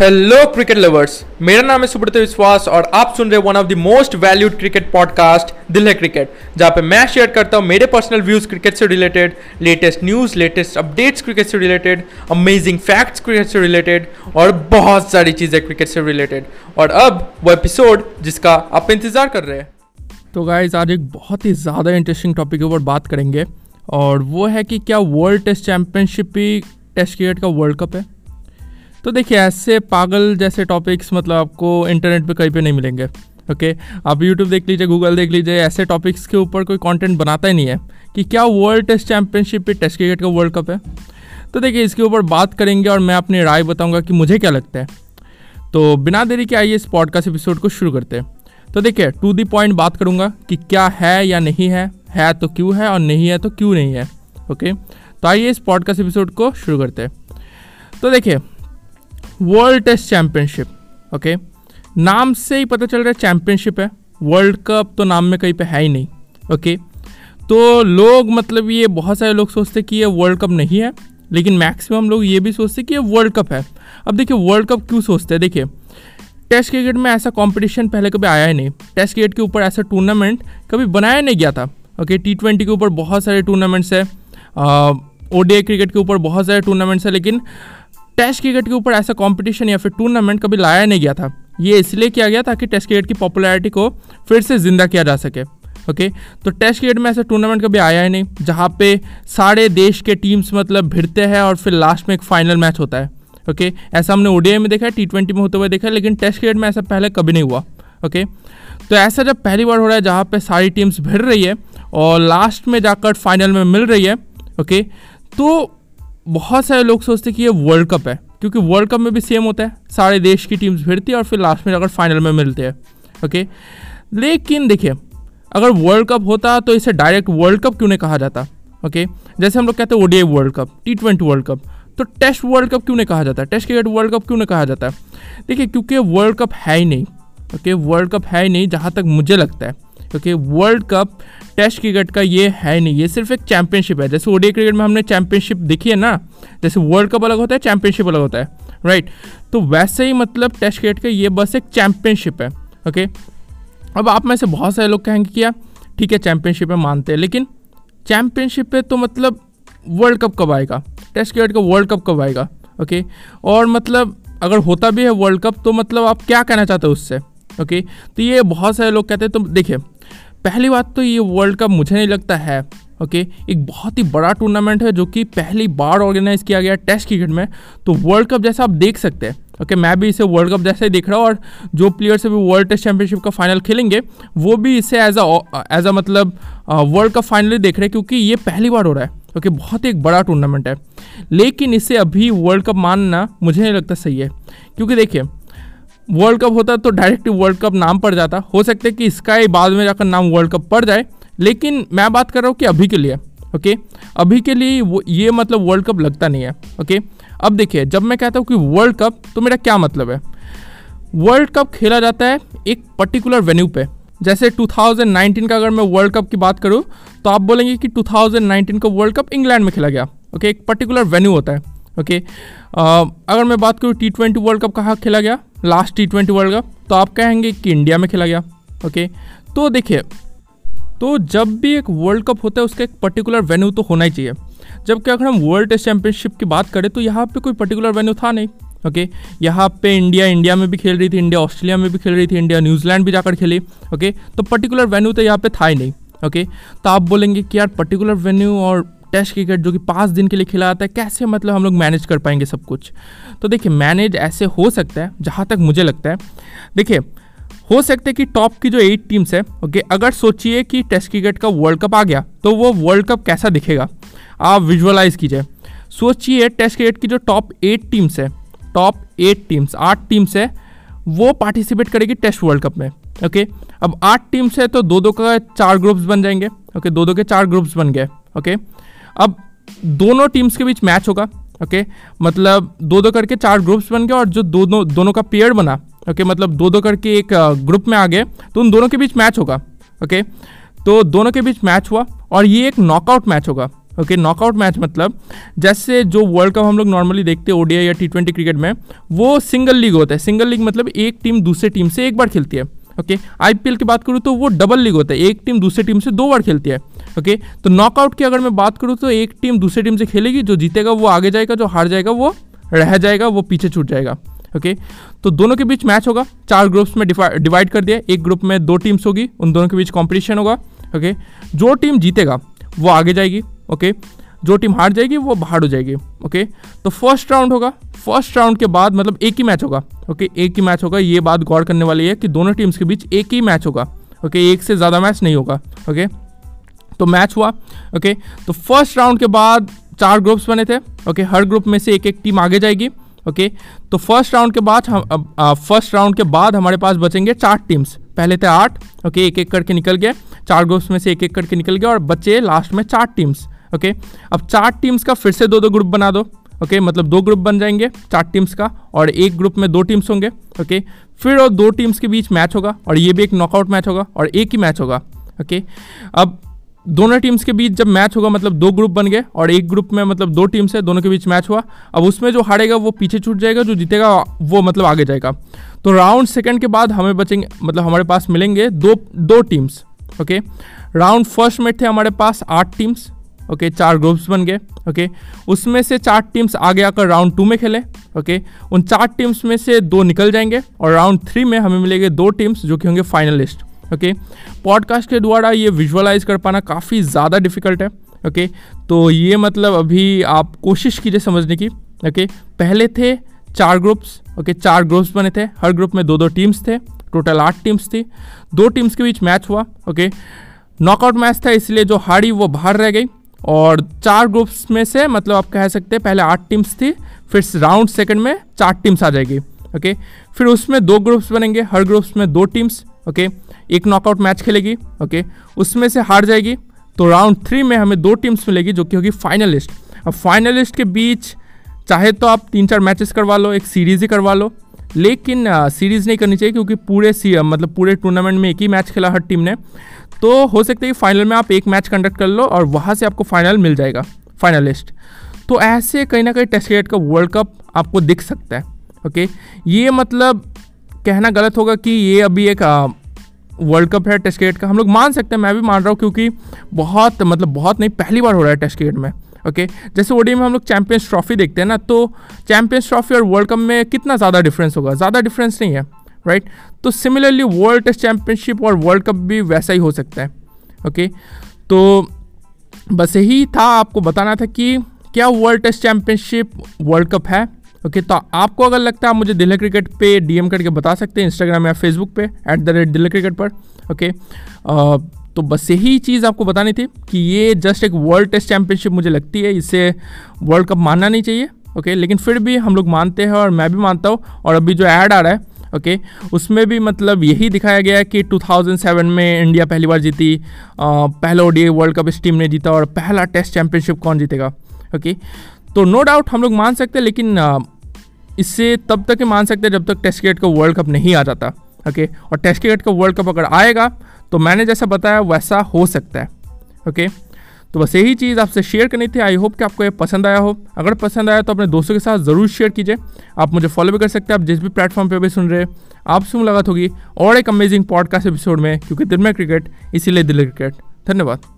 Hello cricket lovers मेरा नाम है सुब्रत विश्वास और आप सुन रहे one of the most valued cricket podcast Dil Hai cricket जहाँ पे मैं शेयर करता हूँ मेरे पर्सनल व्यूज़ क्रिकेट से related latest news latest updates cricket से रिलेटेड अमेजिंग फैक्ट्स क्रिकेट से रिलेटेड और बहुत सारी चीज़ें क्रिकेट से रिलेटेड और अब वो एपिसोड जिसका आप इंतज़ार कर रहे हैं। तो गाइज़ आज एक बहुत ही ज़्यादा इंटरेस्टिंग टॉपिक के ऊपर बात करेंगे और वो है कि क्या वर्ल्ड टेस्ट चैम्पियनशिप ही टेस्ट क्रिकेट का वर्ल्ड कप है? तो देखिए, ऐसे पागल जैसे टॉपिक्स मतलब आपको इंटरनेट पे कहीं पे नहीं मिलेंगे ओके आप यूट्यूब देख लीजिए गूगल देख लीजिए, ऐसे टॉपिक्स के ऊपर कोई कंटेंट बनाता ही नहीं है कि क्या वर्ल्ड टेस्ट चैंपियनशिप पे टेस्ट क्रिकेट का वर्ल्ड कप है। तो देखिए, इसके ऊपर बात करेंगे और मैं अपनी राय बताऊँगा कि मुझे क्या लगता है। तो बिना देरी के आइए इस पॉडकास्ट एपिसोड को शुरू करते हैं। तो देखिए टू दी पॉइंट बात करूँगा कि क्या है या नहीं है है तो क्यों है और नहीं है तो क्यों नहीं है ओके तो आइए इस पॉडकास्ट एपिसोड को शुरू करते हैं। तो देखिए वर्ल्ड टेस्ट चैंपियनशिप ओके नाम से ही पता चल रहा है चैंपियनशिप है। वर्ल्ड कप तो नाम में कहीं पे है ही नहीं ओके तो लोग मतलब ये बहुत सारे लोग सोचते कि ये वर्ल्ड कप नहीं है, लेकिन मैक्सिमम लोग ये भी सोचते कि ये वर्ल्ड कप है। अब देखिए वर्ल्ड कप क्यों सोचते हैं? देखिए टेस्ट क्रिकेट में ऐसा कंपटीशन पहले कभी आया ही नहीं। टेस्ट क्रिकेट के ऊपर ऐसा टूर्नामेंट कभी बनाया नहीं गया था ओके टी ट्वेंटी के ऊपर बहुत सारे टूर्नामेंट्स है। ओडीआई क्रिकेट के ऊपर बहुत सारे टूर्नामेंट्स है, लेकिन टेस्ट क्रिकेट के ऊपर ऐसा कॉम्पिटिशन या फिर टूर्नामेंट कभी लाया नहीं गया था। ये इसलिए किया गया ताकि टेस्ट क्रिकेट की पॉपुलैरिटी को फिर से ज़िंदा किया जा सके। ओके तो टेस्ट क्रिकेट में ऐसा टूर्नामेंट कभी आया ही नहीं, जहाँ पे सारे देश के टीम्स मतलब भिड़ते हैं और फिर लास्ट में एक फाइनल मैच होता है। ओके ऐसा हमने ओडीआई में देखा है टी ट्वेंटी में होते हुए देखा है लेकिन टेस्ट क्रिकेट में ऐसा पहले कभी नहीं हुआ। ओके तो ऐसा जब पहली बार हो रहा है जहाँ पे सारी टीम्स भिड़ रही है और लास्ट में जाकर फाइनल में मिल रही है। ओके तो बहुत सारे लोग सोचते कि ये वर्ल्ड कप है, क्योंकि वर्ल्ड कप में भी सेम होता है। सारे देश की टीम्स भिड़ती है और फिर लास्ट में जाकर फाइनल में मिलते हैं ओके लेकिन देखिए, अगर वर्ल्ड कप होता तो इसे डायरेक्ट वर्ल्ड कप क्यों नहीं कहा जाता ओके जैसे हम लोग कहते हैं ODI world cup T twenty world cup तो टेस्ट वर्ल्ड कप क्यों नहीं कहा जाता? टेस्ट क्रिकेट वर्ल्ड कप क्यों नहीं कहा जाता? देखिए, क्योंकि वर्ल्ड कप है ही नहीं ओके वर्ल्ड कप है ही नहीं जहाँ तक मुझे लगता है। क्योंकि वर्ल्ड कप टेस्ट क्रिकेट का ये है नहीं, ये सिर्फ़ एक चैंपियनशिप है। जैसे ओडिया क्रिकेट में हमने चैंपियनशिप देखी है ना, जैसे वर्ल्ड कप अलग होता है, चैंपियनशिप अलग होता है राइट तो वैसे ही मतलब टेस्ट क्रिकेट का ये बस एक चैंपियनशिप है ओके अब आप में से बहुत सारे लोग कहेंगे कि यार, ठीक है, चैंपियनशिप में मानते हैं, लेकिन चैंपियनशिप पे तो मतलब वर्ल्ड कप कब आएगा? टेस्ट क्रिकेट का वर्ल्ड कप कब आएगा ओके और मतलब अगर होता भी है वर्ल्ड कप तो मतलब आप क्या कहना चाहते हो उससे? ओके तो ये बहुत सारे लोग कहते हैं तो देखिए पहली बात तो ये वर्ल्ड कप मुझे नहीं लगता है ओके okay, एक बहुत ही बड़ा टूर्नामेंट है जो कि पहली बार ऑर्गेनाइज किया गया टेस्ट क्रिकेट में। तो वर्ल्ड कप जैसा आप देख सकते हैं ओके okay, मैं भी इसे वर्ल्ड कप जैसा ही देख रहा हूँ और जो प्लेयर्स अभी वर्ल्ड टेस्ट चैंपियनशिप का फाइनल खेलेंगे वो भी इसे एज अ एज अ मतलब वर्ल्ड कप फाइनल देख रहे हैं क्योंकि ये पहली बार हो रहा है ओके okay, बहुत ही एक बड़ा टूर्नामेंट है। लेकिन इसे अभी वर्ल्ड कप मानना मुझे नहीं लगता सही है क्योंकि देखिए वर्ल्ड कप होता तो डायरेक्ट वर्ल्ड कप नाम पड़ जाता। हो सकता है कि इसका ही बाद में जाकर नाम वर्ल्ड कप पड़ जाए, लेकिन मैं बात कर रहा हूँ कि अभी के लिए ओके अभी के लिए वो, ये मतलब वर्ल्ड कप लगता नहीं है ओके अब देखिए, जब मैं कहता हूँ कि वर्ल्ड कप तो मेरा क्या मतलब है? वर्ल्ड कप खेला जाता है एक पर्टिकुलर वेन्यू पे। जैसे 2019 का अगर मैं वर्ल्ड कप की बात करूँ तो आप बोलेंगे कि 2019 का वर्ल्ड कप इंग्लैंड में खेला गया ओके एक पर्टिकुलर वेन्यू होता है। ओके? अगर मैं बात करूँ टी ट्वेंटी वर्ल्ड कप कहाँ खेला गया? Last T twenty world cup तो आप कहेंगे कि इंडिया में खेला गया। ओके? तो देखिए तो जब भी एक वर्ल्ड कप होता है, उसका एक पर्टिकुलर वेन्यू तो होना ही चाहिए। जबकि अगर हम वर्ल्ड टेस्ट चैंपियनशिप की बात करें तो यहाँ पे कोई पर्टिकुलर वेन्यू था नहीं। ओके? यहाँ पे इंडिया इंडिया में भी खेल रही थी इंडिया ऑस्ट्रेलिया में भी खेल रही थी इंडिया न्यूजीलैंड भी जाकर खेली। ओके? तो पर्टिकुलर वेन्यू तो यहाँ पे था ही नहीं। ओके? तो आप बोलेंगे कि यार पर्टिकुलर वेन्यू और टेस्ट क्रिकेट जो कि पाँच दिन के लिए खिला जाता है, कैसे मतलब हम लोग मैनेज कर पाएँगे सब कुछ? तो देखिए, मैनेज ऐसे हो सकता है, जहाँ तक मुझे लगता है। देखिए, हो सकता है कि टॉप की जो एट टीम्स है, ओके, अगर सोचिए कि टेस्ट क्रिकेट का वर्ल्ड कप आ गया तो वो वर्ल्ड कप कैसा दिखेगा? आप विजुअलाइज कीजिए। सोचिए टेस्ट क्रिकेट की जो टॉप एट टीम्स है, टॉप एट टीम्स, आठ टीम्स है, वो पार्टिसिपेट करेगी टेस्ट वर्ल्ड कप में, ओके? अब आठ टीम्स है तो दो दो का चार ग्रुप्स बन जाएँगे, ओके? दो दो के चार ग्रुप्स बन गए, ओके? अब दोनों टीम्स के बीच मैच होगा ओके मतलब दो दो करके चार ग्रुप्स बन गए और जो दोनों दोनों का पेयर बना ओके मतलब दो दो करके एक ग्रुप में आ गए तो उन दोनों के बीच मैच होगा ओके तो दोनों के बीच मैच हुआ और ये एक नॉकआउट मैच होगा ओके नॉकआउट मैच मतलब जैसे जो वर्ल्ड कप हम लोग नॉर्मली देखते हैं ओडिया या टी ट्वेंटी क्रिकेट में, वो सिंगल लीग होता है। सिंगल लीग मतलब एक टीम दूसरे टीम से एक बार खेलती है। ओके? आईपीएल की बात करूँ तो वो डबल लीग होता है। एक टीम दूसरे टीम से दो बार खेलती है। ओके? तो नॉकआउट की अगर मैं बात करूँ तो एक टीम दूसरे टीम से खेलेगी, जो जीतेगा वो आगे जाएगा, जो हार जाएगा वो रह जाएगा, वो पीछे छूट जाएगा। ओके? तो दोनों के बीच मैच होगा। चार ग्रुप्स में डिवाइड कर दिया। एक ग्रुप में दो टीम्स होगी, उन दोनों के बीच कॉम्पिटिशन होगा। ओके? जो टीम जीतेगा, वो आगे जाएगी। ओके? जो टीम हार जाएगी, वो बाहर हो जाएगी ओके तो फ़र्स्ट राउंड होगा। फ़र्स्ट राउंड के बाद मतलब एक ही मैच होगा ओके एक ही मैच होगा। ये बात गौर करने वाली है कि दोनों टीम्स के बीच एक ही मैच होगा ओके एक से ज़्यादा मैच नहीं होगा ओके तो मैच हुआ ओके तो फ़र्स्ट राउंड के बाद चार ग्रुप्स बने थे ओके हर ग्रुप में से एक एक टीम आगे जाएगी ओके तो फ़र्स्ट राउंड के बाद हम फ़र्स्ट राउंड के बाद हमारे पास बचेंगे चार टीम्स पहले थे आठ ओके एक एक करके निकल गए। चार ग्रुप्स में से एक एक करके निकल गया और बचे लास्ट में चार टीम्स ओके अब चार टीम्स का फिर से दो दो ग्रुप बना दो। ओके मतलब दो ग्रुप बन जाएँगे चार टीम्स का और एक ग्रुप में दो टीम्स होंगे। ओके फिर और दो टीम्स के बीच मैच होगा और ये भी एक नॉकआउट मैच होगा और एक ही मैच होगा। ओके अब दोनों टीम्स के बीच जब मैच होगा मतलब दो ग्रुप बन गए और एक ग्रुप में मतलब दो टीम्स है, दोनों के बीच मैच हुआ। अब उसमें जो हारेगा वो पीछे छूट जाएगा, जो जीतेगा वो मतलब आगे जाएगा। तो राउंड सेकंड के बाद हमें बचेंगे मतलब हमारे पास मिलेंगे दो दो टीम्स ओके राउंड फ़र्स्ट में थे हमारे पास आठ टीम्स ओके चार ग्रुप्स बन गए ओके उसमें से चार टीम्स आगे आकर राउंड टू में खेले ओके उन चार टीम्स में से दो निकल जाएँगे और राउंड थ्री में हमें मिलेंगे दो टीम्स जो कि होंगे फाइनलिस्ट ओके पॉडकास्ट के द्वारा ये विजुअलाइज कर पाना काफ़ी ज़्यादा डिफ़िकल्ट है ओके तो ये मतलब अभी आप कोशिश कीजिए समझने की ओके पहले थे चार ग्रुप्स ओके चार ग्रुप्स बने थे, हर ग्रुप में दो दो टीम्स थे टोटल आठ टीम्स थी। दो टीम्स के बीच मैच हुआ ओके नॉकआउट मैच था, इसलिए जो हारी वो बाहर रह गई। और चार ग्रुप्स में से मतलब आप कह सकते हैं, पहले आठ टीम्स थी, फिर राउंड सेकंड में चार टीम्स आ जाएगी ओके फिर उसमें दो ग्रुप्स बनेंगे, हर ग्रुप्स में दो टीम्स ओके एक नॉकआउट मैच खेलेगी ओके उसमें से हार जाएगी तो राउंड थ्री में हमें दो टीम्स मिलेगी, जो कि होगी फाइनलिस्ट अब फाइनलिस्ट के बीच, चाहे तो आप तीन चार मैचेस करवा लो, एक सीरीज़ ही करवा लो, लेकिन सीरीज़ नहीं करनी चाहिए, क्योंकि पूरे सी मतलब पूरे टूर्नामेंट में एक ही मैच खेला हर टीम ने। तो हो सकता है कि फाइनल में आप एक मैच कंडक्ट कर लो और वहाँ से आपको फाइनल मिल जाएगा फाइनलिस्ट तो ऐसे कहीं ना कहीं टेस्ट क्रिकेट का वर्ल्ड कप आपको दिख सकता है ओके ये मतलब कहना गलत होगा कि ये अभी एक वर्ल्ड कप है टेस्ट क्रिकेट का। हम लोग मान सकते हैं, मैं भी मान रहा हूँ क्योंकि बहुत मतलब बहुत नहीं, पहली बार हो रहा है टेस्ट क्रिकेट में ओके जैसे ओडी में हम लोग चैंपियंस ट्रॉफी देखते हैं ना तो चैंपियंस ट्रॉफी और वर्ल्ड कप में कितना ज़्यादा डिफरेंस होगा? ज़्यादा डिफरेंस नहीं है। राइट तो सिमिलरली वर्ल्ड टेस्ट चैंपियनशिप और वर्ल्ड कप भी वैसा ही हो सकता है ओके तो बस यही था आपको बताना था कि क्या world test championship world cup है ओके तो आपको अगर लगता है आप मुझे दिल्ली क्रिकेट पे डीएम करके बता सकते हैं इंस्टाग्राम या फेसबुक पे at the rate Delhi cricket पर ओके तो बस यही चीज़ आपको बतानी थी कि ये जस्ट एक वर्ल्ड टेस्ट चैंपियनशिप मुझे लगती है, इसे वर्ल्ड कप मानना नहीं चाहिए ओके लेकिन फिर भी हम लोग मानते हैं और मैं भी मानता हूँ और अभी जो ऐड आ रहा है ओके उसमें भी मतलब यही दिखाया गया है कि 2007 में इंडिया पहली बार जीती पहला ओडीआई वर्ल्ड कप इस टीम ने जीता और पहला टेस्ट चैंपियनशिप कौन जीतेगा? ओके तो नो डाउट हम लोग मान सकते हैं, लेकिन इससे तब तक ही मान सकते हैं जब तक टेस्ट क्रिकेट का वर्ल्ड कप नहीं आ जाता। ओके और टेस्ट क्रिकेट का वर्ल्ड कप अगर आएगा तो मैंने जैसा बताया वैसा हो सकता है। ओके तो बस यही चीज़ आपसे शेयर करनी थी। आई होप कि आपको ये पसंद आया हो। अगर पसंद आया तो अपने दोस्तों के साथ ज़रूर शेयर कीजिए। आप मुझे फॉलो भी कर सकते हैं। आप जिस भी प्लेटफॉर्म पर भी सुन रहे हैं सुन मुलाकात होगी और एक अमेजिंग पॉडकास्ट एपिसोड में, क्योंकि दिल में क्रिकेट इसीलिए दिल क्रिकेट धन्यवाद।